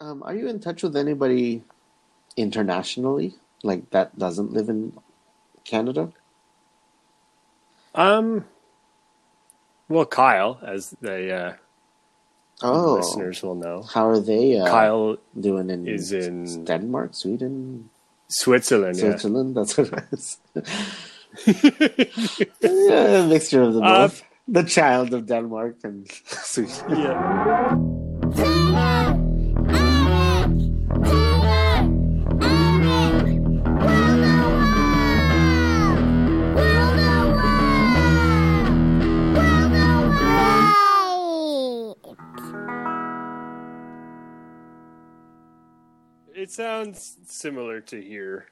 Um, are you in touch with anybody internationally, like that doesn't live in Canada? Um, well, Kyle, as the uh, Oh, listeners will know, how are they? Uh, Kyle doing in is in- Denmark, Sweden, Switzerland. Yeah. Switzerland. That's what it is. yeah, a mixture of the Uh, both. the child of Denmark and Sweden. yeah. It sounds similar to here,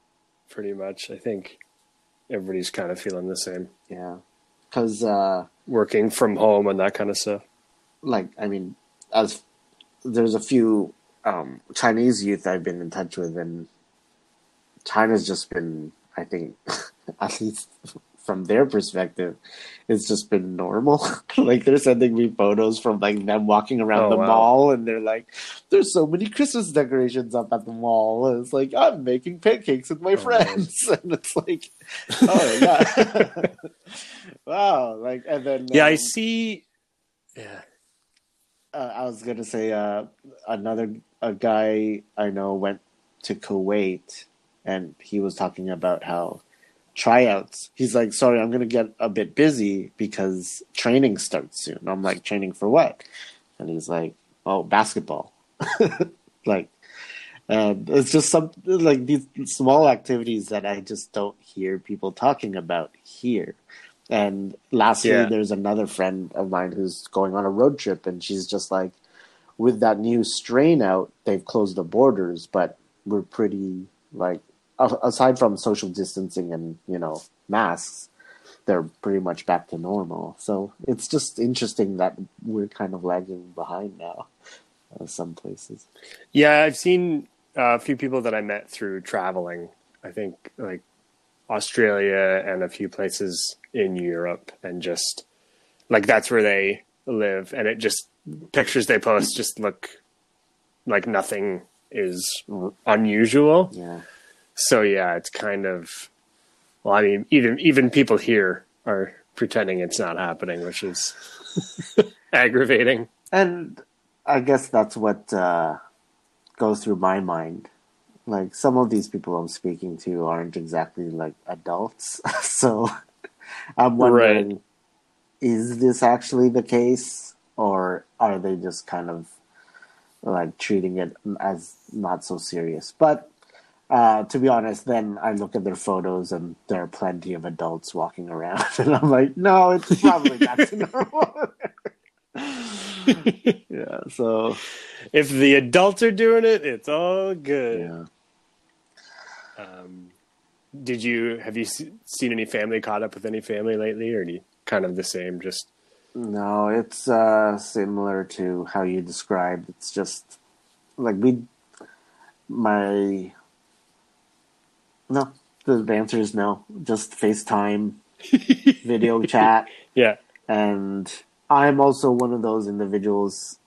pretty much. I think everybody's kind of feeling the same. Yeah, because uh, Working from home and that kind of stuff. like I mean, as there's a few um, Chinese youth I've been in touch with, and China's just been, I think, at least from their perspective, it's just been normal. like they're sending me photos from like them walking around Oh, the wow. mall, and they're like, "There's so many Christmas decorations up at the mall." And it's like I'm making pancakes with my Oh, friends, and it's like, oh yeah, wow, like and then Yeah, I um, see. Yeah. uh, I was gonna say uh, another a guy I know went to Kuwait, and he was talking about how tryouts. He's like, "Sorry, I'm gonna get a bit busy because training starts soon." I'm like, "Training for what?" And he's like, "Oh, basketball." like, and it's just some like these small activities that I just don't hear people talking about here. And lastly, Yeah. there's another friend of mine who's going on a road trip, and she's just like, with that new strain out, they've closed the borders, but we're pretty like, aside from social distancing and you know masks, they're pretty much back to normal. So it's just interesting that we're kind of lagging behind now, uh, some places. Yeah, I've seen uh, a few people that I met through traveling. I think like Australia and a few places in Europe, and just like that's where they live, and it just pictures they post just look like nothing is unusual. Yeah. So yeah, it's kind of well, I mean, even even people here are pretending it's not happening, which is aggravating. And I guess that's what uh, goes through my mind. Like some of these people I'm speaking to aren't exactly like adults, so I'm wondering: Right. is this actually the case, or are they just kind of like treating it as not so serious? But uh, to be honest, then I look at their photos and there are plenty of adults walking around, and I'm like, no, it's probably to normal. yeah, so If the adults are doing it, it's all good. yeah. Um, did you have you seen any family caught up with any family lately, or you kind of the same? Just No, it's uh, similar to how you described. It's just like we, my, no, the answer is no. Just FaceTime, video chat, yeah, and I'm also one of those individuals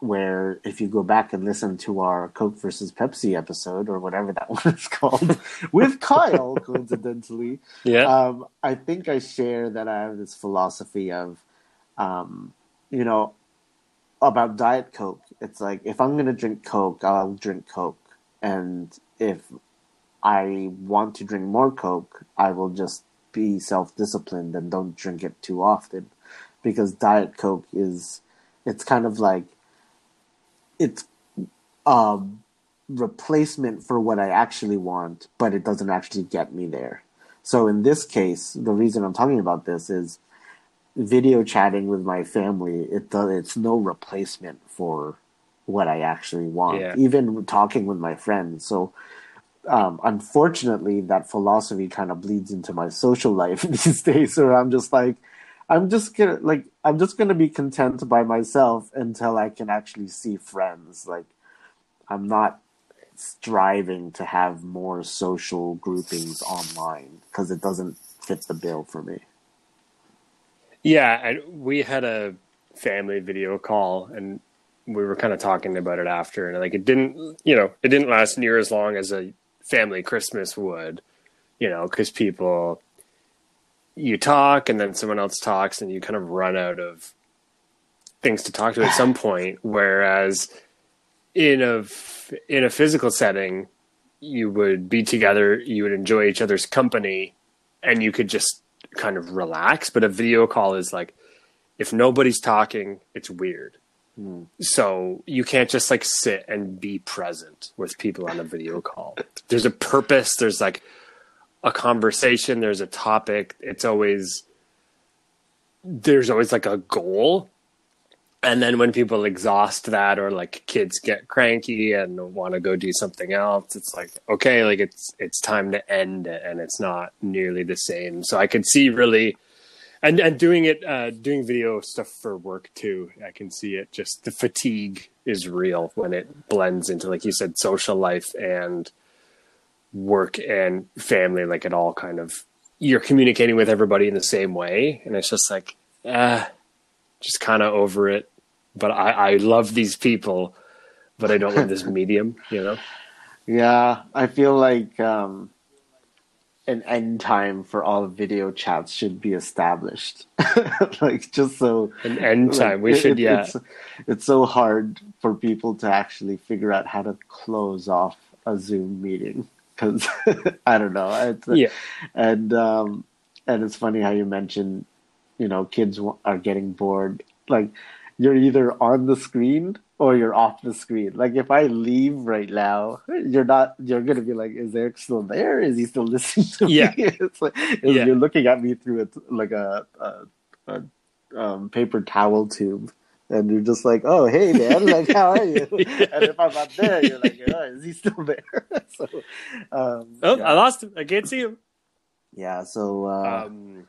where if you go back and listen to our Coke versus Pepsi episode or whatever that one is called with Kyle, coincidentally, yeah, um, I think I share that I have this philosophy of, um, you know, about Diet Coke. It's like if I'm going to drink Coke, I'll drink Coke. And if I want to drink more Coke, I will just be self disciplined and don't drink it too often. Because Diet Coke is, it's kind of like, it's um replacement for what I actually want, but it doesn't actually get me there. So in this case, the reason I'm talking about this is video chatting with my family. It does, it's no replacement for what I actually want. Yeah. Even talking with my friends. So um, unfortunately, that philosophy kind of bleeds into my social life these days. Where I'm just like, I'm just gonna like, I'm just gonna be content by myself until I can actually see friends. Like, I'm not striving to have more social groupings online because it doesn't fit the bill for me. yeah. And we had a family video call, and we were kind of talking about it after, and like it didn't, you know, it didn't last near as long as a family Christmas would, you know, because people you talk and then someone else talks and you kind of run out of things to talk to at some point. Whereas in a in a physical setting you would be together you would enjoy each other's company and you could just kind of relax. But a video call is like if nobody's talking it's weird So you can't just like sit and be present with people on a video call. There's a purpose. There's like a conversation. There's a topic. It's always there's always like a goal. And then when people exhaust that or like kids get cranky and want to go do something else it's like okay like it's it's time to end it and it's not nearly the same. So i could see really and and doing it uh doing video stuff for work too i can see it. Just the fatigue is real when it blends into like you said social life and work and family like it all kind of you're communicating with everybody in the same way. And it's just like uh just kind of over it. But i i love these people but i don't love this medium you know? Yeah, I feel like um, an end time for all video chats should be established. like just so an end like, time we it- should yeah It's, it's so hard for people to actually figure out how to close off a Zoom meeting because I don't know. It's, yeah and um, and it's funny how you mentioned, you know, kids are getting bored. Like you're either on the screen or you're off the screen. Like if I leave right now, you're not. You're gonna be like, is Eric still there? Is he still listening to Yeah. me? it's like it's- Yeah. you're looking at me through a, like a, a, a um, paper towel tube. And you're just like, oh, hey, man, like, how are you? And if I'm not there, you're like, oh, is he still there? so, um, oh yeah. i lost him i can't see him yeah, so, uh, Um,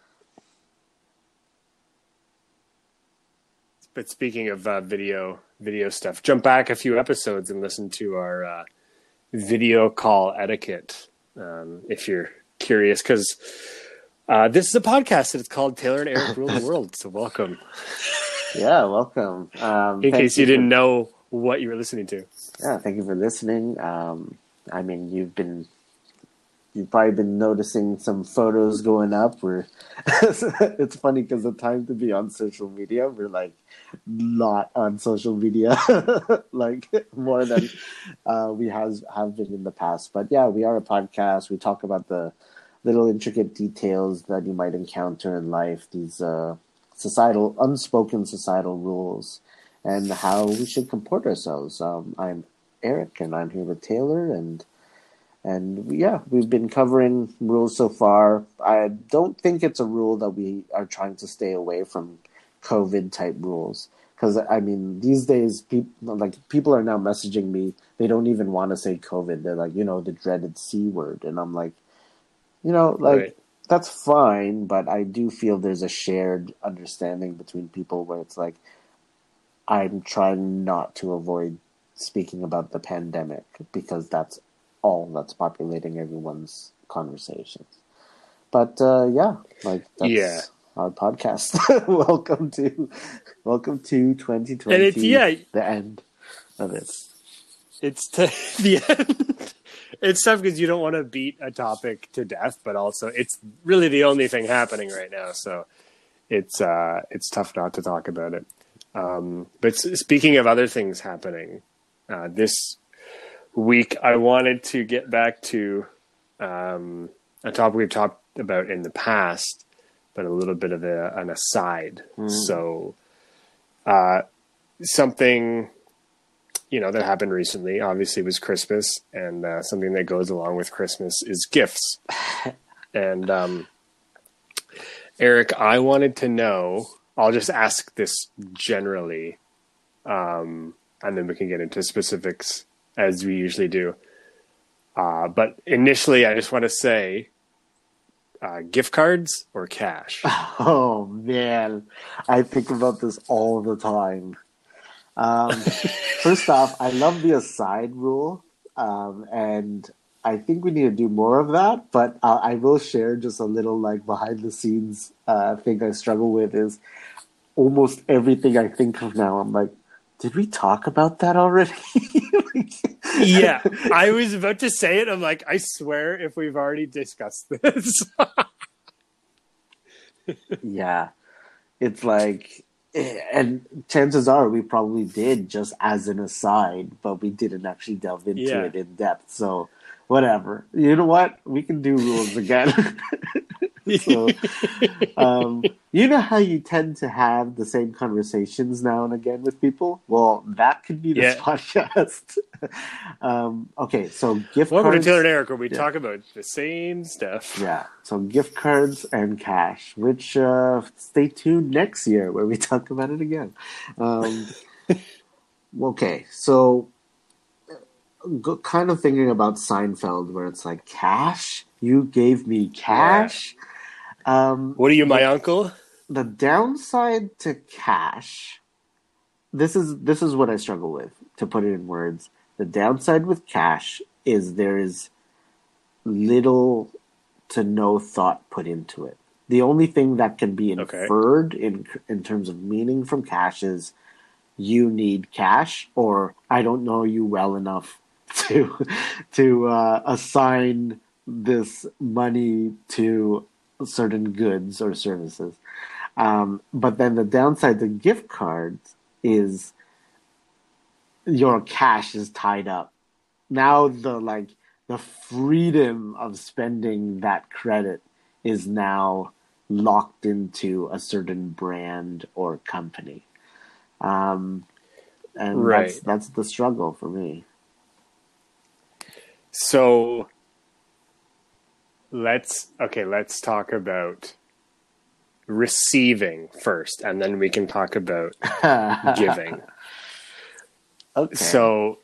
but speaking of uh, video, video stuff, jump back a few episodes and listen to our uh, video call etiquette um, if you're curious, because uh, this is a podcast that it's called Taylor and Eric Rule the World. So welcome, Yeah, welcome. Um, in case you didn't know what you were listening to. Yeah, thank you for listening. Um, I mean, you've been you've probably been noticing some photos going up. Where it's funny because the time to be on social media, we're like not on social media, like more than uh, we has have been in the past. But yeah, we are a podcast. We talk about the little intricate details that you might encounter in life. These uh, societal, unspoken societal rules and how we should comport ourselves. Um, I'm Eric, and I'm here with Taylor, and and yeah, we've been covering rules so far. I don't think it's a rule that we are trying to stay away from COVID type rules because I mean these days, people like people are now messaging me. They don't even want to say COVID. They're like, you know, the dreaded c word, and I'm like, you know, like Right. that's fine, but I do feel there's a shared understanding between people where it's like I'm trying not to avoid speaking about the pandemic because that's all that's populating everyone's conversations. But uh, yeah, like that's Yeah. our podcast. welcome to welcome to 2020. And it's yeah, the end of it. it's the end. It's tough because you don't want to beat a topic to death, but also it's really the only thing happening right now. So it's uh, it's tough not to talk about it. Um, but speaking of other things happening, uh, this week I wanted to get back to um, a topic we've talked about in the past, but a little bit of a, an aside. So uh, something you know that happened recently obviously was christmas and uh, something that goes along with christmas is gifts. And um, eric i wanted to know i'll just ask this generally um, and then we can get into specifics as we usually do uh, but initially i just want to say uh, gift cards or cash Oh man, I think about this all the time. Um, first off, I love the aside rule, um, and I think we need to do more of that. But uh, I will share just a little like behind the scenes uh, thing I struggle with is almost everything I think of now. I'm like, did we talk about that already? yeah, I was about to say it. I'm like, I swear, if we've already discussed this. yeah, it's like, eh, and chances are we probably did just as an aside, but we didn't actually delve into Yeah. it in depth. So, whatever. You know what? We can do rules again. so, um, you know how you tend to have the same conversations now and again with people? Well, that could be this Yeah. podcast. um, okay, so gift Welcome to cards. Taylor and Eric, where we Yeah. talk about the same stuff. Yeah, so gift cards and cash, which uh, stay tuned next year where we talk about it again. Um, okay, so kind of thinking about Seinfeld, where it's like cash. You gave me cash. Um, What are you, my uncle? the downside to cash this is this is what i struggle with to put it in words the downside with cash is there is little to no thought put into it the only thing that can be Okay. inferred in in terms of meaning from cash is you need cash or i don't know you well enough to to uh, assign this money to certain goods or services um, but then the downside to gift cards is your cash is tied up. Now the like the freedom of spending that credit is now locked into a certain brand or company. Um, and Right. that's that's the struggle for me. So let's okay, let's talk about receiving first, and then we can talk about giving. okay. So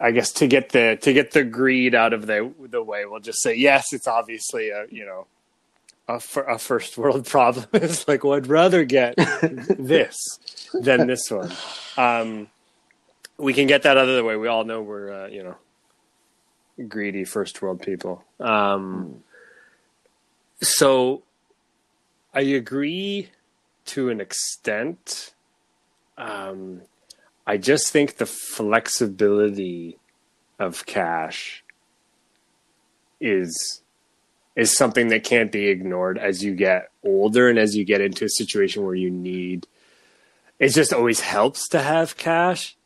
I guess to get the to get the greed out of the the way, we'll just say yes. It's obviously a you know a, a first world problem. it's like well, I'd rather get this than this one. Um, we can get that out of the way. We all know we're uh, you know greedy first world people. Um, so I agree to an extent. Um, I just think the flexibility of cash is is something that can't be ignored as you get older and as you get into a situation where you need it just always helps to have cash.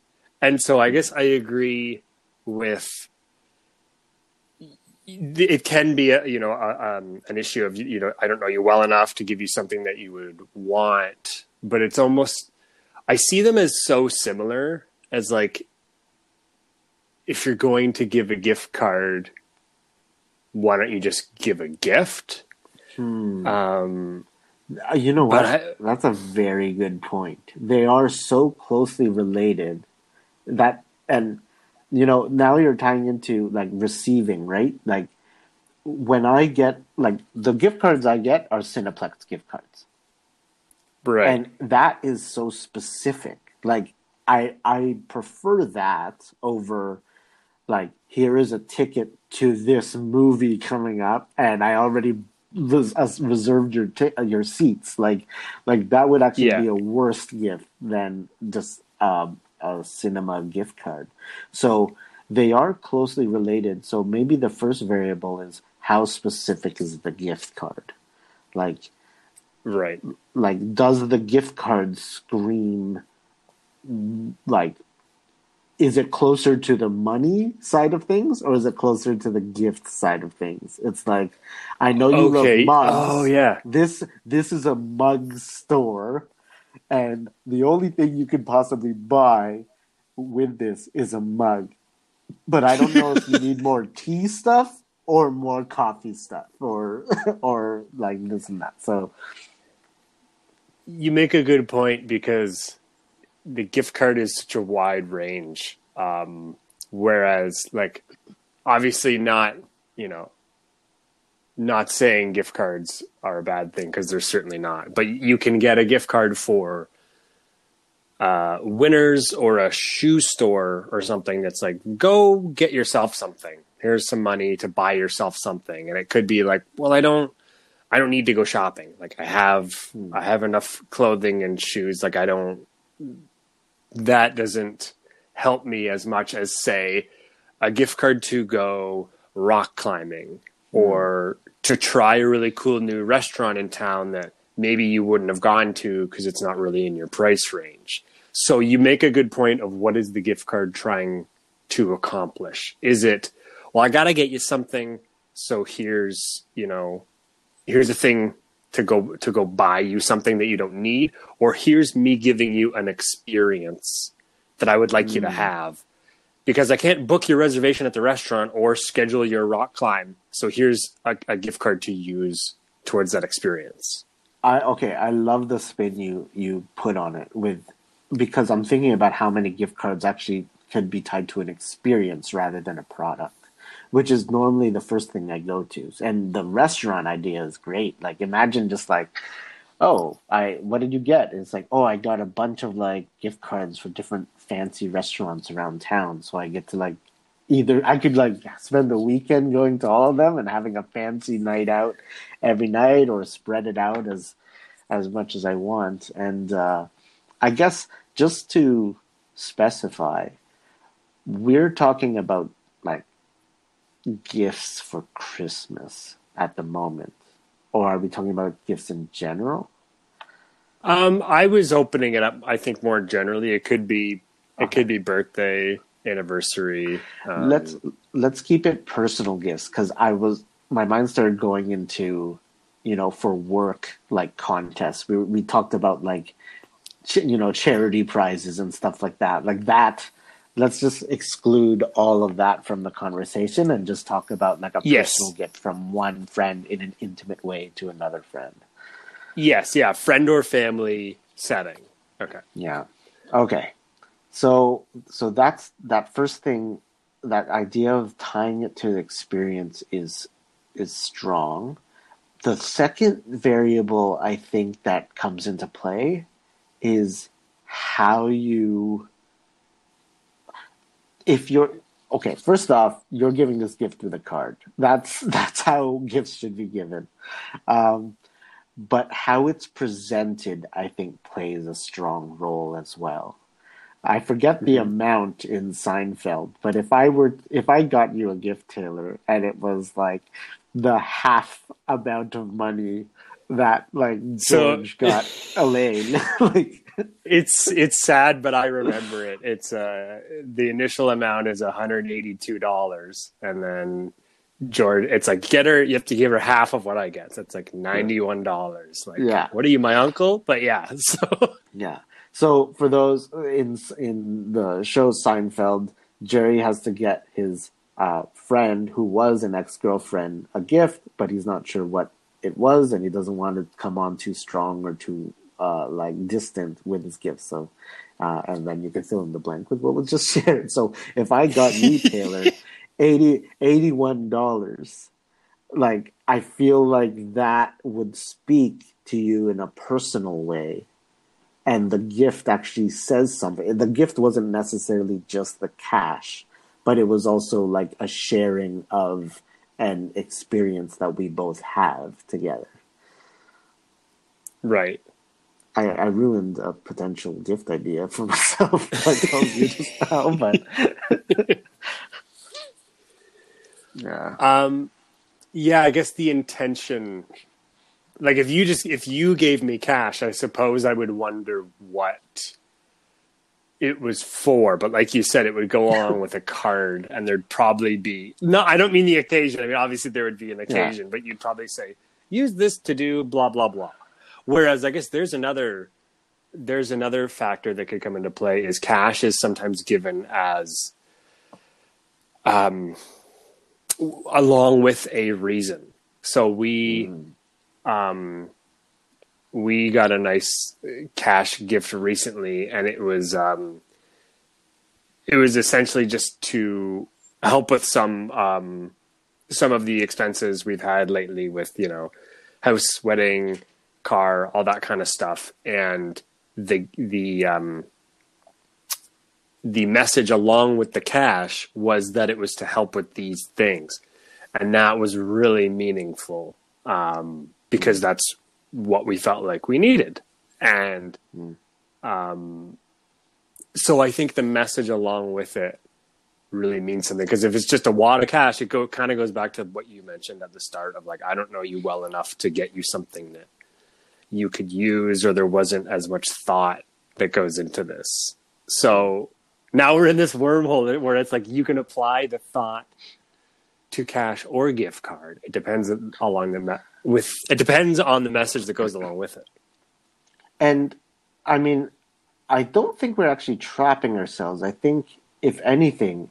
And so I guess I agree with it can be a, you know a, um, an issue of you know I don't know you well enough to give you something that you would want, but it's almost I see them as so similar as like if you're going to give a gift card, why don't you just give a gift? Hmm. Um, Uh, You know what? I- That's a very good point. They are so closely related that, and you know, now you're tying into like receiving, right? Like when I get like the gift cards I get are Cineplex gift cards, right. and that is so specific. Like I I prefer that over like here is a ticket to this movie coming up, and I already res- reserved your ti- uh, your seats. Like like that would actually Yeah. be a worse gift than just um, a cinema gift card. So they are closely related. So maybe the first variable is how specific is the gift card, like right. like does the gift card scream like is it closer to the money side of things or is it closer to the gift side of things it's like i know you Okay. love mugs Oh yeah. this this is a mug store and the only thing you could possibly buy with this is a mug but i don't know if you need more tea stuff or more coffee stuff or or like this and that so you make a good point because the gift card is such a wide range. Um, whereas, like, obviously, not you know, not saying gift cards are a bad thing because they're certainly not. But you can get a gift card for uh, Winners or a shoe store or something that's like, go get yourself something. Here's some money to buy yourself something, and it could be like, well, I don't. I don't need to go shopping. Like I have, I have enough clothing and shoes. Like I don't, that doesn't help me as much as say a gift card to go rock climbing or to try a really cool new restaurant in town that maybe you wouldn't have gone to because it's not really in your price range. So you make a good point of what is the gift card trying to accomplish? Is it, well, I got to get you something. So here's, you know, here's a thing to go to go buy you something that you don't need or here's me giving you an experience that I would like mm. you to hmm. have because I can't book your reservation at the restaurant or schedule your rock climb. So here's a, a gift card to use towards that experience. I okay, I love the spin you you put on it with because I'm thinking about how many gift cards actually could be tied to an experience rather than a product, which is normally the first thing I go to. And the restaurant idea is great. Like imagine just like oh, I what did you get? And it's like, oh, I got a bunch of like gift cards for different fancy restaurants around town, so I get to like either I could like spend the weekend going to all of them and having a fancy night out every night, or spread it out as as much as I want. And uh, I guess just to specify, we're talking about like gifts for Christmas at the moment or are we talking about gifts in general? Um, I was opening it up. I think more generally, it could be it okay. could be birthday, anniversary. Um, let's let's keep it personal gifts because I was my mind started going into you know for work like contests. We we talked about like you know charity prizes and stuff like that. Like that let's just exclude all of that from the conversation and just talk about like a yes. personal gift from one friend in an intimate way to another friend. Yes, yeah, friend or family setting. Okay. Yeah. Okay. So so that's that first thing that idea of tying it to the experience is is strong. The second variable I think that comes into play is how you if you're okay, first off, you're giving this gift with a card. That's that's how gifts should be given. Um, but how it's presented, I think, plays a strong role as well. I forget the mm-hmm. amount in Seinfeld, but if I were if I got you a gift, Taylor, and it was like the half amount of money that like George so, got Elaine, like it's it's sad, but I remember it. It's uh the initial amount is hundred eighty two dollars, and then George, it's like get her. You have to give her half of what I get. So it's like ninety one dollars. Like, yeah. What are you, my uncle? But yeah. So yeah. So for those in in the show Seinfeld, Jerry has to get his uh, friend who was an ex girlfriend a gift, but he's not sure what it was, and he doesn't want to come on too strong or too uh, like distant with his gifts. So, uh, and then you can fill in the blank with what was just shared. So if I got you, Taylor, 80 $81, like I feel like that would speak to you in a personal way. And the gift actually says something. The gift wasn't necessarily just the cash, but it was also like a sharing of an experience that we both have together. Right. I, I ruined a potential gift idea for myself. I told you just now, but yeah. Um, yeah, I guess the intention, like if you just if you gave me cash, I suppose I would wonder what it was for. But like you said, it would go along with a card, and there'd probably be no. I don't mean the occasion. I mean obviously there would be an occasion, yeah. but you'd probably say use this to do blah blah blah. Whereas I guess there's another there's another factor that could come into play is cash is sometimes given as um along with a reason. So we mm. um we got a nice cash gift recently and it was um it was essentially just to help with some um some of the expenses we've had lately with you know house wedding car, all that kind of stuff, and the the um, the message along with the cash was that it was to help with these things, and that was really meaningful um, because that's what we felt like we needed, and um, so I think the message along with it really means something. Because if it's just a wad of cash, it go kind of goes back to what you mentioned at the start of like I don't know you well enough to get you something that you could use or there wasn't as much thought that goes into this. So now we're in this wormhole where it's like you can apply the thought to cash or gift card. It depends along the me- with it depends on the message that goes along with it. And I mean, I don't think we're actually trapping ourselves. I think, if anything,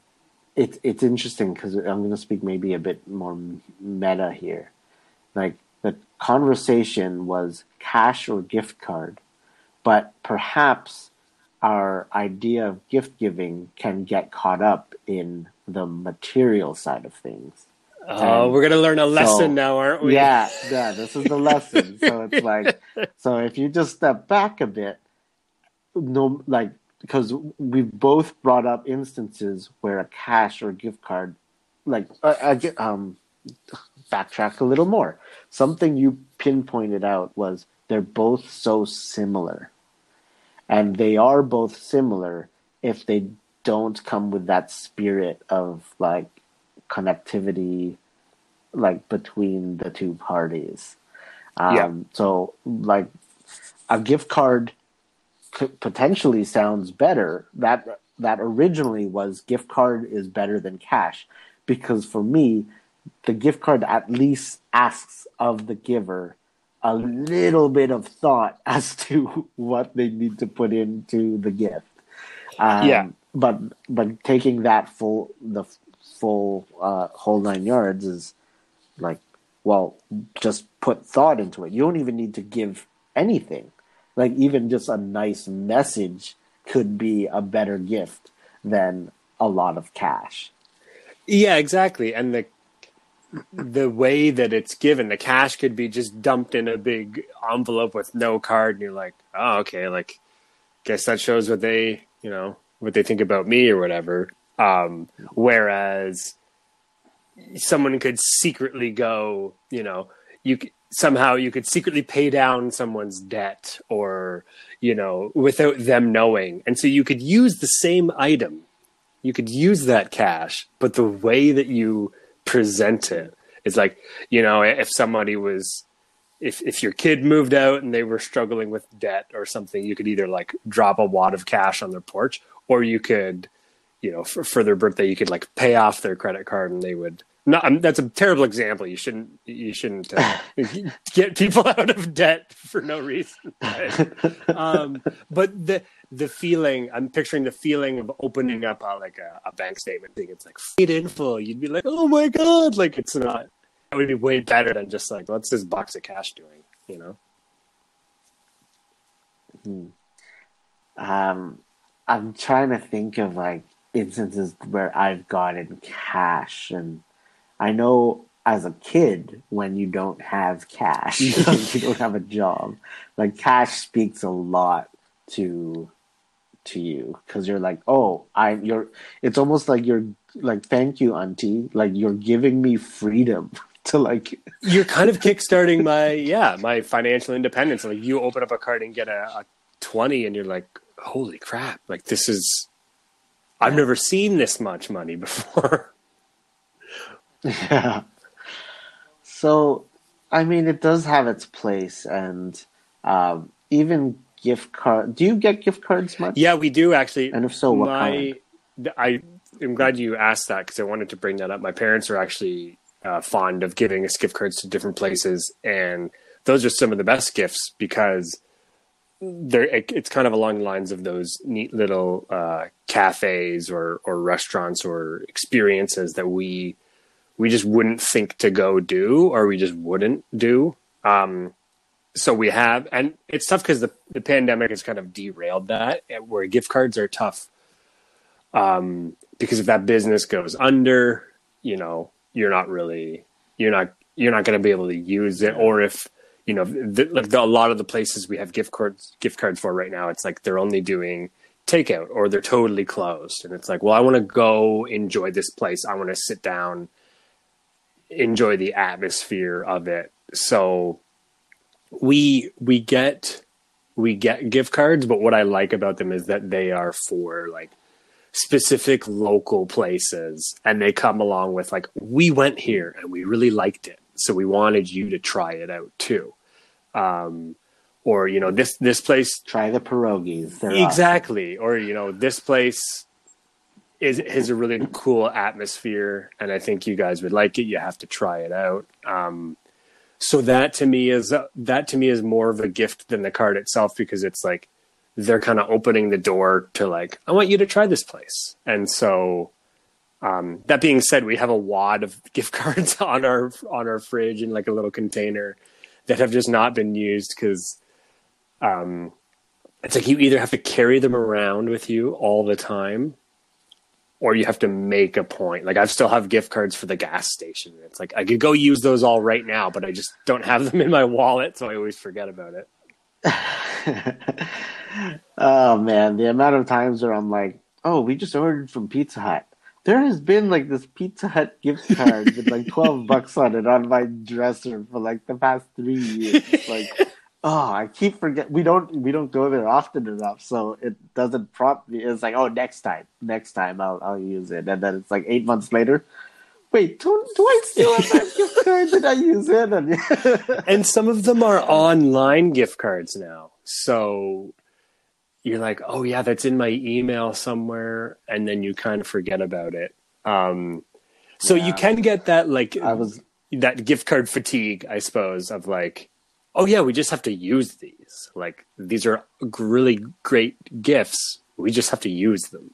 it's it's interesting because I'm going to speak maybe a bit more meta here. Like the conversation was cash or gift card, but perhaps our idea of gift giving can get caught up in the material side of things. Oh, and we're gonna learn a lesson so, now, aren't we? Yeah, yeah, this is the lesson. so it's like, so if you just step back a bit, no, like because we've both brought up instances where a cash or gift card, like, uh, I, um, backtrack a little more. Something you pinpointed out was they're both so similar, and they are both similar if they don't come with that spirit of like connectivity like between the two parties. Um, yeah. So like a gift card potentially sounds better. That that originally was gift card is better than cash because for me the gift card at least asks of the giver a little bit of thought as to what they need to put into the gift. Um, yeah. But but taking that full the full uh, whole nine yards is like well just put thought into it. You don't even need to give anything. Like even just a nice message could be a better gift than a lot of cash. Yeah, exactly. And the the way that it's given, the cash could be just dumped in a big envelope with no card, and you're like, oh, okay, like, guess that shows what they, you know, what they think about me or whatever. Um, whereas someone could secretly go, you know, you somehow you could secretly pay down someone's debt or, you know, without them knowing, and so you could use the same item, you could use that cash, but the way that you present it. It's like, you know, if somebody was if if your kid moved out and they were struggling with debt or something, you could either like drop a wad of cash on their porch or you could, you know, for, for their birthday you could like pay off their credit card and they would no, um, that's a terrible example. You shouldn't. You shouldn't uh, get people out of debt for no reason. Right? um, but the the feeling, I'm picturing the feeling of opening up a, like a, a bank statement, being it's like paid in full. You'd be like, oh my god, like it's not. It would be way better than just like, what's this box of cash doing? You know. Hmm. Um, I'm trying to think of like instances where I've gotten cash and I know as a kid when you don't have cash, you don't have a job, like cash speaks a lot to to you because you're like, oh, I you're. It's almost like you're like, thank you, auntie. Like you're giving me freedom to like. You're kind of kickstarting my yeah my financial independence. Like you open up a card and get a, a twenty, and you're like, holy crap! Like this is. I've never seen this much money before. Yeah. So, I mean, it does have its place, and um, even gift card. Do you get gift cards much? Yeah, we do actually. And if so, what My, kind? I am glad you asked that because I wanted to bring that up. My parents are actually uh, fond of giving us gift cards to different places, and those are some of the best gifts because they're it, it's kind of along the lines of those neat little uh, cafes or or restaurants or experiences that we we just wouldn't think to go do or we just wouldn't do. Um, so we have, and it's tough because the, the pandemic has kind of derailed that, where gift cards are tough. Um, because if that business goes under, you know, you're not really, you're not, you're not going to be able to use it. Or if, you know, the, like the, a lot of the places we have gift cards, gift cards for right now, it's like they're only doing takeout or they're totally closed. And it's like, well, I want to go enjoy this place. I want to sit down enjoy the atmosphere of it. So we we get we get gift cards, but what I like about them is that they are for like specific local places and they come along with like we went here and we really liked it so we wanted you to try it out too um, or you know this this place try the pierogies They're exactly awesome. or you know this place is has a really cool atmosphere and i think you guys would like it you have to try it out um, so that to me is uh, that to me is more of a gift than the card itself because it's like they're kind of opening the door to like, I want you to try this place. And so, um, that being said, we have a wad of gift cards on our on our fridge in like a little container that have just not been used because um, it's like you either have to carry them around with you all the time or you have to make a point. Like I still have gift cards for the gas station. It's like I could go use those all right now, but I just don't have them in my wallet, so I always forget about it. oh man, the amount of times where I'm like, "Oh, we just ordered from Pizza Hut." There has been like this Pizza Hut gift card with like twelve bucks on it on my dresser for like the past three years. like, oh, I keep forget. We don't we don't go there often enough, so it doesn't prompt me. It's like, oh, next time, next time I'll I'll use it, and then it's like eight months later. Wait, do, do I still have that gift card? Did I use it? And, and some of them are online gift cards now. So you're like, oh yeah, that's in my email somewhere, and then you kind of forget about it. Um, so yeah. you can get that like I was that gift card fatigue, I suppose, of like, oh yeah, we just have to use these. Like these are really great gifts. We just have to use them.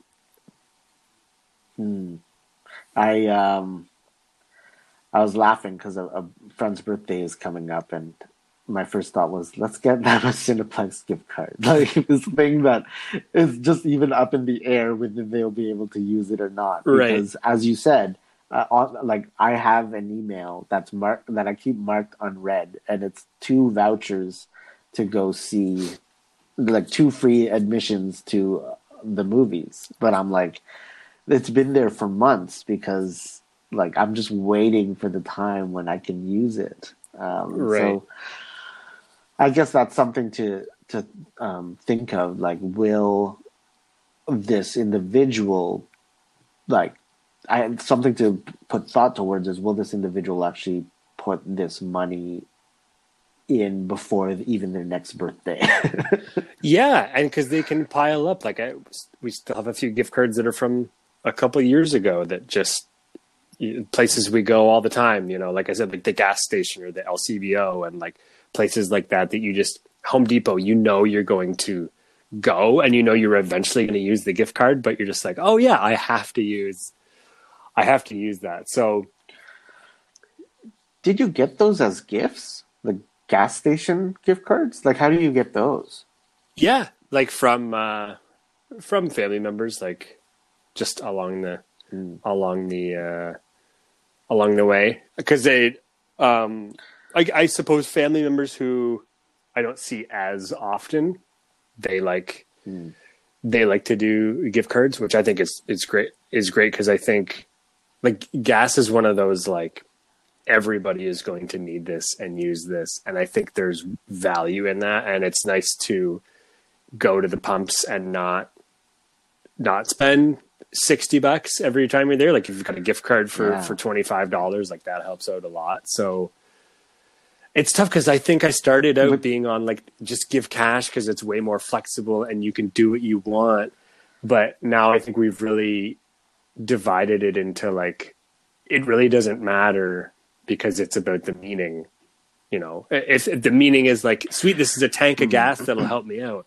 Hmm. I um, I was laughing because a, a friend's birthday is coming up, and my first thought was, let's get them a Cineplex gift card. Like this thing that is just even up in the air whether they'll be able to use it or not. Right. Because as you said, uh, like I have an email that's marked that I keep marked unread, and it's two vouchers to go see, like two free admissions to the movies. But I'm like, it's been there for months because like I'm just waiting for the time when I can use it. Um, right. So I guess that's something to to um, think of. Like, will this individual, like, I something to put thought towards is will this individual actually put this money in before even their next birthday? yeah, and because they can pile up. Like, I we still have a few gift cards that are from a couple years ago that just places we go all the time. You know, like I said, like the gas station or the LCBO, and like places like that that you just Home Depot, you know you're going to go and you know you're eventually going to use the gift card, but you're just like, oh yeah, I have to use, I have to use that. So, did you get those as gifts? The gas station gift cards? Like, how do you get those? Yeah, like from uh, from family members, like just along the mm. along the uh, along the way because they um I, I suppose family members who I don't see as often, they like mm. they like to do gift cards, which I think is is great is great because I think like gas is one of those like everybody is going to need this and use this, and I think there's value in that, and it's nice to go to the pumps and not not spend 60 bucks every time you're there like if you've got a gift card for yeah. for $25 like that helps out a lot so it's tough because I think I started out being on like just give cash because it's way more flexible and you can do what you want. But now I think we've really divided it into like it really doesn't matter because it's about the meaning. You know, if, if the meaning is like, sweet, this is a tank of mm-hmm. gas that'll help me out,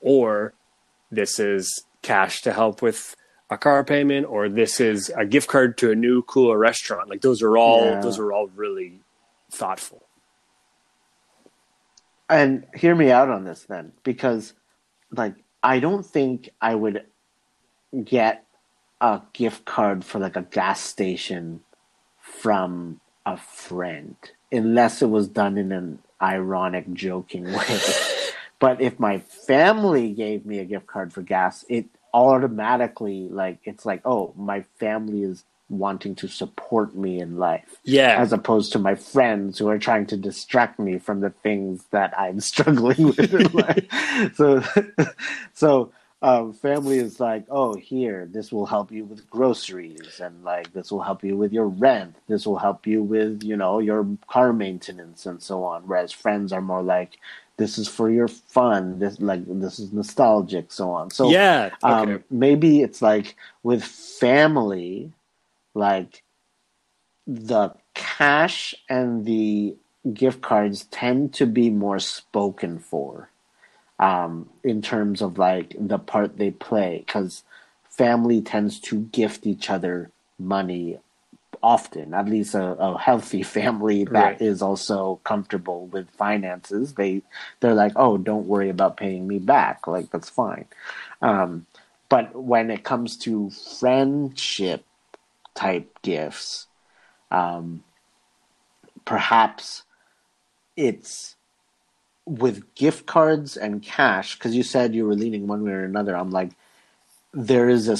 or this is cash to help with a car payment, or this is a gift card to a new cooler restaurant. Like those are all yeah. those are all really thoughtful and hear me out on this then because like i don't think i would get a gift card for like a gas station from a friend unless it was done in an ironic joking way but if my family gave me a gift card for gas it automatically like it's like oh my family is wanting to support me in life Yeah. as opposed to my friends who are trying to distract me from the things that I'm struggling with in life. So, so um, family is like, oh, here, this will help you with groceries, and like this will help you with your rent. This will help you with you know your car maintenance and so on. Whereas friends are more like, this is for your fun. This like this is nostalgic, so on. So yeah. Okay. um, maybe it's like with family, like the cash and the gift cards tend to be more spoken for um, in terms of like the part they play because family tends to gift each other money often at least a, a healthy family that is Right. also comfortable with finances. They they're like oh don't worry about paying me back. Like that's fine. Um, but when it comes to friendship type gifts um, perhaps it's with gift cards and cash because you said you were leaning one way or another i'm like there is a,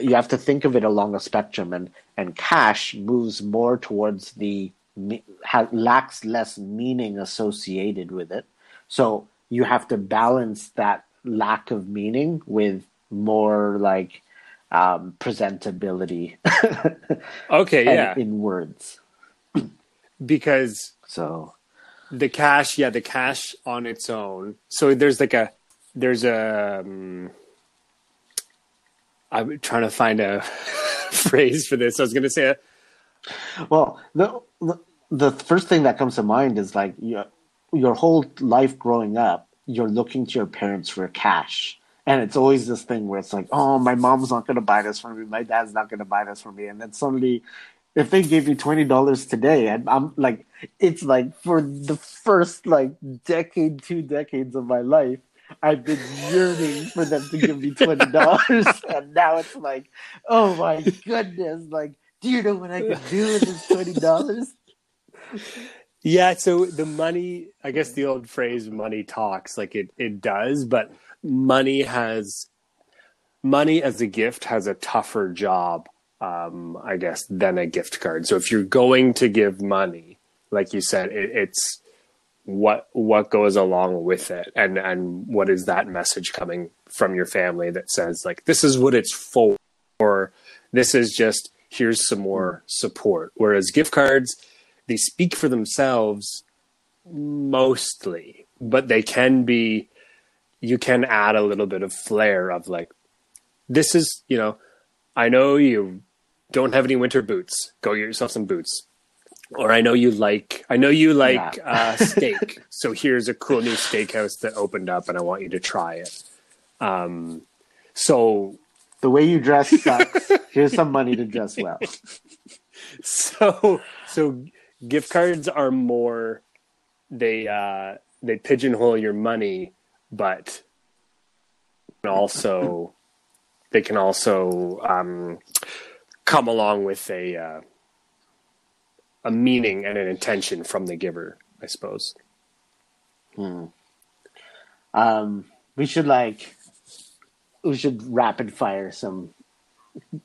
you have to think of it along a spectrum and and cash moves more towards the ha, lacks less meaning associated with it so you have to balance that lack of meaning with more like um, presentability okay. Yeah. in words Because so the cash, yeah, the cash on its own. So there's like a, there's a. Um, I'm trying to find a phrase for this. I was going to say, a, Well, the, the the first thing that comes to mind is like your your whole life growing up, you're looking to your parents for cash, and it's always this thing where it's like, oh, my mom's not going to buy this for me, my dad's not going to buy this for me, and then suddenly, if they gave me twenty dollars today, and I'm like, it's like for the first like decade, two decades of my life. I've been yearning for them to give me twenty dollars, and now it's like, oh my goodness! Like, do you know what I could do with this twenty dollars? yeah. So the money, I guess the old phrase "money talks," like it it does, but money has money as a gift has a tougher job, um, I guess, than a gift card. So if you're going to give money, like you said, it, it's what what goes along with it, and and what is that message coming from your family that says like this is what it's for, or this is just here's some more support. Whereas gift cards, they speak for themselves mostly, but they can be. You can add a little bit of flair of like this is you know i know you don't have any winter boots go get yourself some boots or i know you like i know you like Yeah. uh, steak so here's a cool new steakhouse that opened up and i want you to try it um so The way you dress sucks. Here's some money to dress well. so so gift cards are more they uh they pigeonhole your money but also they can also um come along with a uh, a meaning and an intention from the giver i suppose Hmm. Um, we should like, we should rapid fire some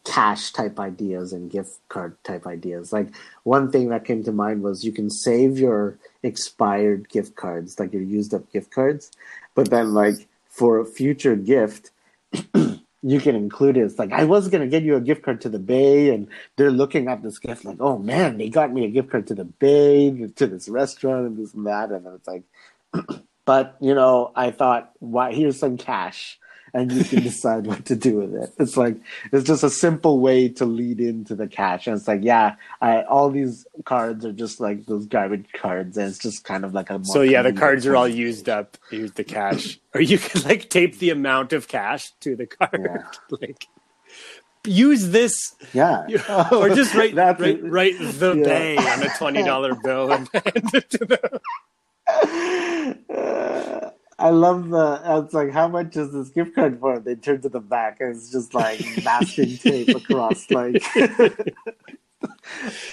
cash type ideas and gift card type ideas. Like one thing that came to mind was you can save your expired gift cards, like your used up gift cards, but then like for a future gift. You can include it. It's like I was gonna get you a gift card to the Bay, and they're looking at this gift like, "Oh man, they got me a gift card to the Bay, to this restaurant, and this and that." And it's like, but you know, I thought, why? Here's some cash, and you can decide what to do with it. It's like it's just a simple way to lead into the cash, and it's like, yeah, I, all these cards are just like those garbage cards, and it's just kind of like a. so yeah the cards are all used up here's the cash or you can like tape the amount of cash to the card Yeah. like use this Yeah, or just write write, write the Yeah. bay on a twenty dollar bill and hand it to them. Uh, I love the. It's like, how much is this gift card for? They turn to the back, and it's just like masking tape across, like.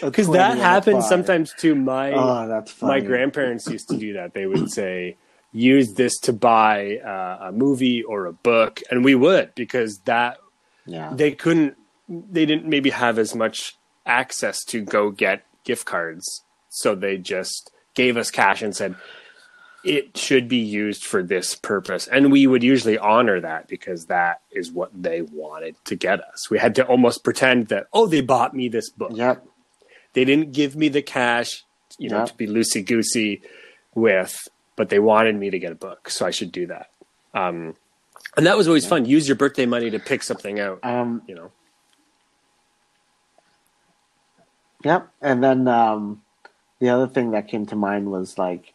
Because that happens sometimes too. My Oh, my grandparents used to do that. They would say, "Use this to buy uh, a movie or a book," and we would because that Yeah. they couldn't they didn't maybe have as much access to go get gift cards, so they just gave us cash and said it should be used for this purpose. And we would usually honor that because that is what they wanted to get us. We had to almost pretend that, oh, they bought me this book. Yep. They didn't give me the cash, you know, Yep. to be loosey goosey with, but they wanted me to get a book. So I should do that. Um, and that was always fun. Use your birthday money to pick something out, Um, you know. Yep. And then um, the other thing that came to mind was like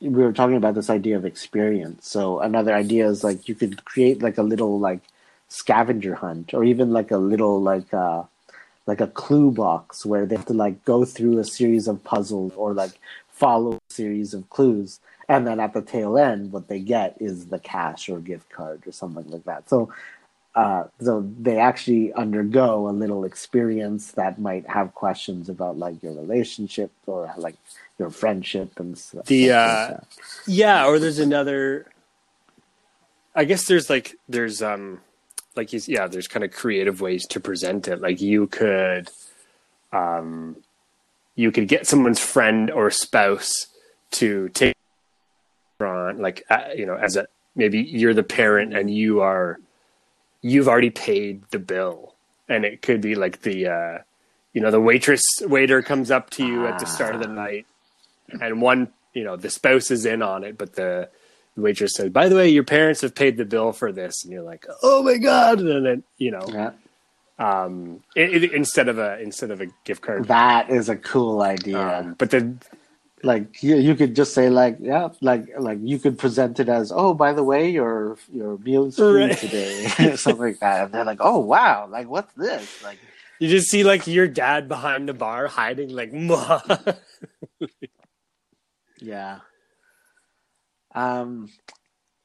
we were talking about this idea of experience. So another idea is like you could create like a little like scavenger hunt or even like a little like uh like a clue box where they have to like go through a series of puzzles or like follow a series of clues and then at the tail end what they get is the cash or gift card or something like that. So uh, so they actually undergo a little experience that might have questions about like your relationship or like your friendship and stuff. The, like uh, that. Yeah, or there's another. I guess there's like there's um like you yeah there's kind of creative ways to present it. Like you could, um, you could get someone's friend or spouse to take on like uh, you know as a maybe you're the parent and you are you've already paid the bill and it could be like the uh you know the waitress waiter comes up to you at the start of the night and one you know the spouse is in on it but the waitress said by the way your parents have paid the bill for this. And you're like oh my god. And then you know yeah, um it, it, instead of a instead of a gift card. That is a cool idea. um, but then like you, you could just say like yeah like like you could present it as oh by the way your your meal's free Right. today something like that. And they're like oh wow. Like what's this? Like you just see like your dad behind the bar hiding like yeah. Um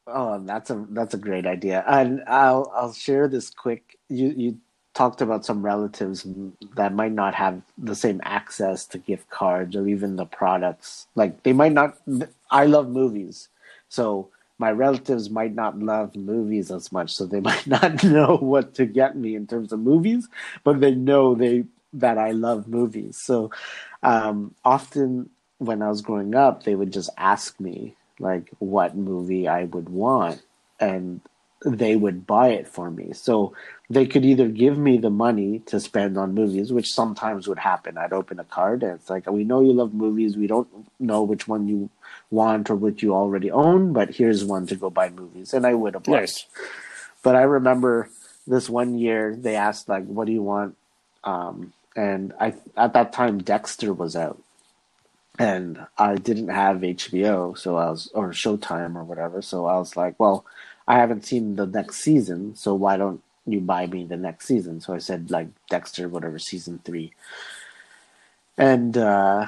oh that's a that's a great idea. And i'll i'll share this quick you you talked about some relatives that might not have the same access to gift cards or even the products. Like they might not i love movies so my relatives might not love movies as much so they might not know what to get me in terms of movies but they know they that i love movies. So um, often when i was growing up they would just ask me like what movie i would want and they would buy it for me so they could either give me the money to spend on movies, which sometimes would happen. I'd open a card and it's like, we know you love movies. We don't know which one you want or which you already own, but here's one to go buy movies. And I would oblige. nice But I remember this one year they asked like, "What do you want?" Um, and I at that time Dexter was out, and I didn't have HBO, so I was or Showtime or whatever. So I was like, "Well, I haven't seen the next season, so why don't you buy me the next season?" So I said like Dexter, whatever season three, and uh,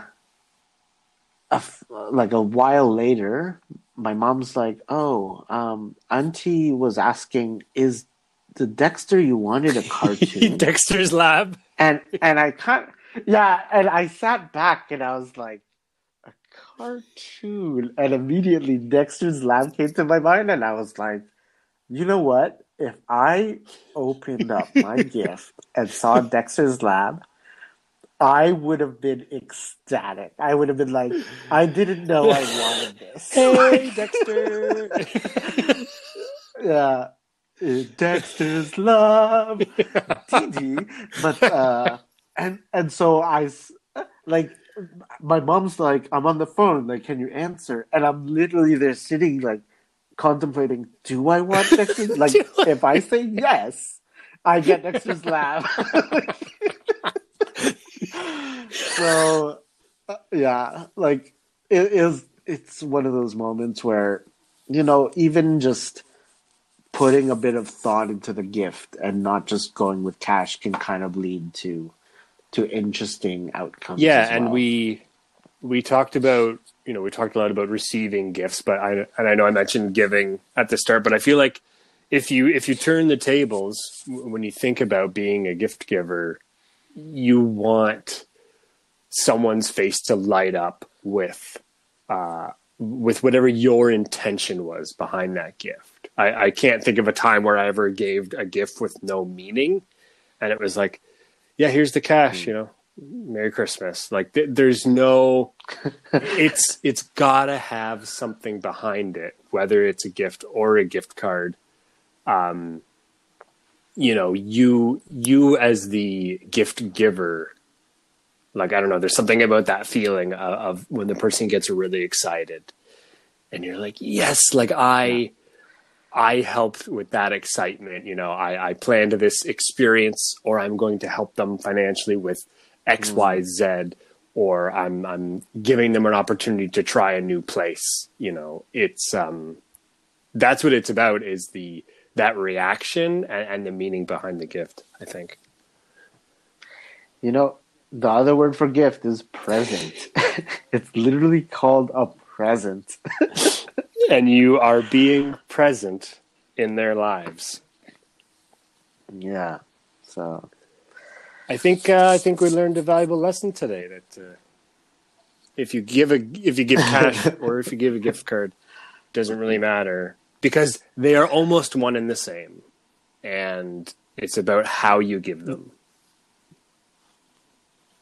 a f- like a while later, my mom's like, "Oh, um, Auntie was asking, is the Dexter you wanted a cartoon?" dexter's lab and and I kind yeah, and I sat back and I was like, "A cartoon?" And immediately Dexter's Lab came to my mind, and I was like, "You know what? If I opened up my gift and saw Dexter's Lab." I would have been ecstatic. I would have been like, I didn't know I wanted this. hey dexter yeah, Uh, Dexter's Love, TD. But uh, and and so I, like my mom's like, I'm on the phone. Like, can you answer? And I'm literally there sitting like contemplating, do I want Dexter's? Like, if I say yes, I get Dexter's Lab. so uh, yeah, like it is. It's one of those moments where you know, even just putting a bit of thought into the gift and not just going with cash can kind of lead to to interesting outcomes. yeah and we we talked about you know we talked a lot about receiving gifts but i and i know i mentioned giving at the start but i feel like if you if you turn the tables when you think about being a gift giver you want someone's face to light up with uh with whatever your intention was behind that gift i i can't think of a time where i ever gave a gift with no meaning and it was like, yeah, here's the cash, you know, Merry Christmas. Like th- there's no, it's it's gotta have something behind it, whether it's a gift or a gift card. Um, you know, you you as the gift giver, like I don't know, there's something about that feeling of, of when the person gets really excited, and you're like, yes, like I. I helped with that excitement. You know, I, I planned this experience, or I'm going to help them financially with X, Mm. Y, Z, or I'm I'm giving them an opportunity to try a new place. You know, it's um, that's what it's about is the that reaction and, and the meaning behind the gift. I think. You know, the other word for gift is present. it's literally called a present. and you are being present in their lives. yeah. So I think uh, I think we learned a valuable lesson today that uh, if you give a if you give cash or if you give a gift card doesn't really matter because they are almost one and the same, and it's about how you give them.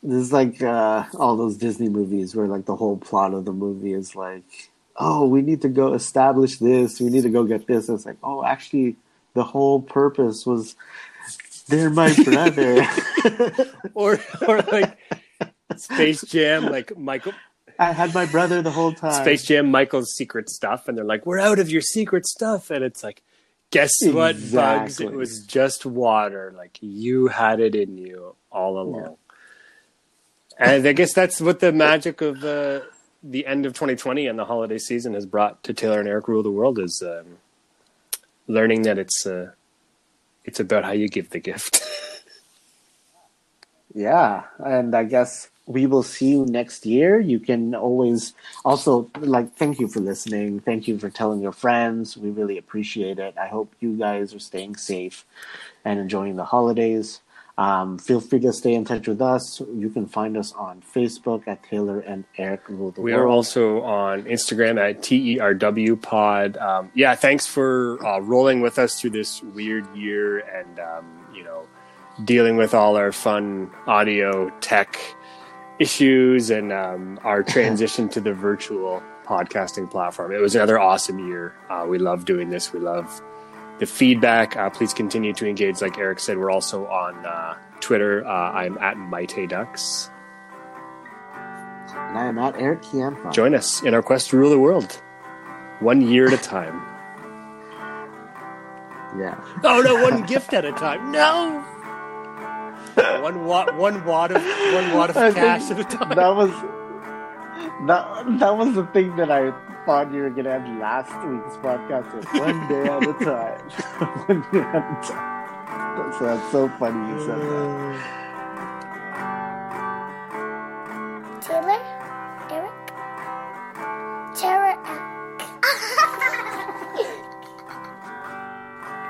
this is like uh, all those Disney movies where like the whole plot of the movie is like, oh, we need to go establish this, we need to go get this. It's like, oh, actually, the whole purpose was they're my brother. Or or like Space Jam, like Michael I had my brother the whole time. Space Jam, Michael's secret stuff, and they're like, "We're out of your secret stuff," and it's like, guess what, Bugs? It was just water. Like you had it in you all along. And I guess that's what the magic of uh, the end of 2020 and the holiday season has brought to Taylor and Eric Rule the World is um, learning that it's uh, it's about how you give the gift. Yeah, and I guess we will see you next year. You can always also like thank you for listening. Thank you for telling your friends. We really appreciate it. I hope you guys are staying safe and enjoying the holidays. Um, feel free to stay in touch with us. You can find us on Facebook at Taylor and Eric Rule the We are also on Instagram at TERW Pod. Um, yeah, thanks for uh, rolling with us through this weird year and, um, you know, dealing with all our fun audio tech issues and um, our transition to the virtual podcasting platform. It was another awesome year. Uh, we love doing this. We love the feedback. Uh, please continue to engage. Like Eric said, we're also on uh, Twitter. Uh, I'm at Maite Ducks. and I am at Eric Kianfa. Join us in our quest to rule the world, one year at a time. yeah. Oh no, one gift at a time. No, one watt, one watt of one watt of I cash at a time. That was that, that was the thing that I thought you were gonna end last week's podcast with one day at a time. one day at a time. So that's so funny you said that. Taylor, Eric, Tara,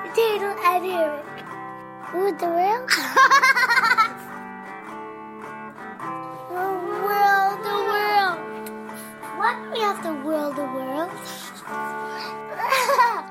Taylor and Eric. Who the world? We have the world, the world.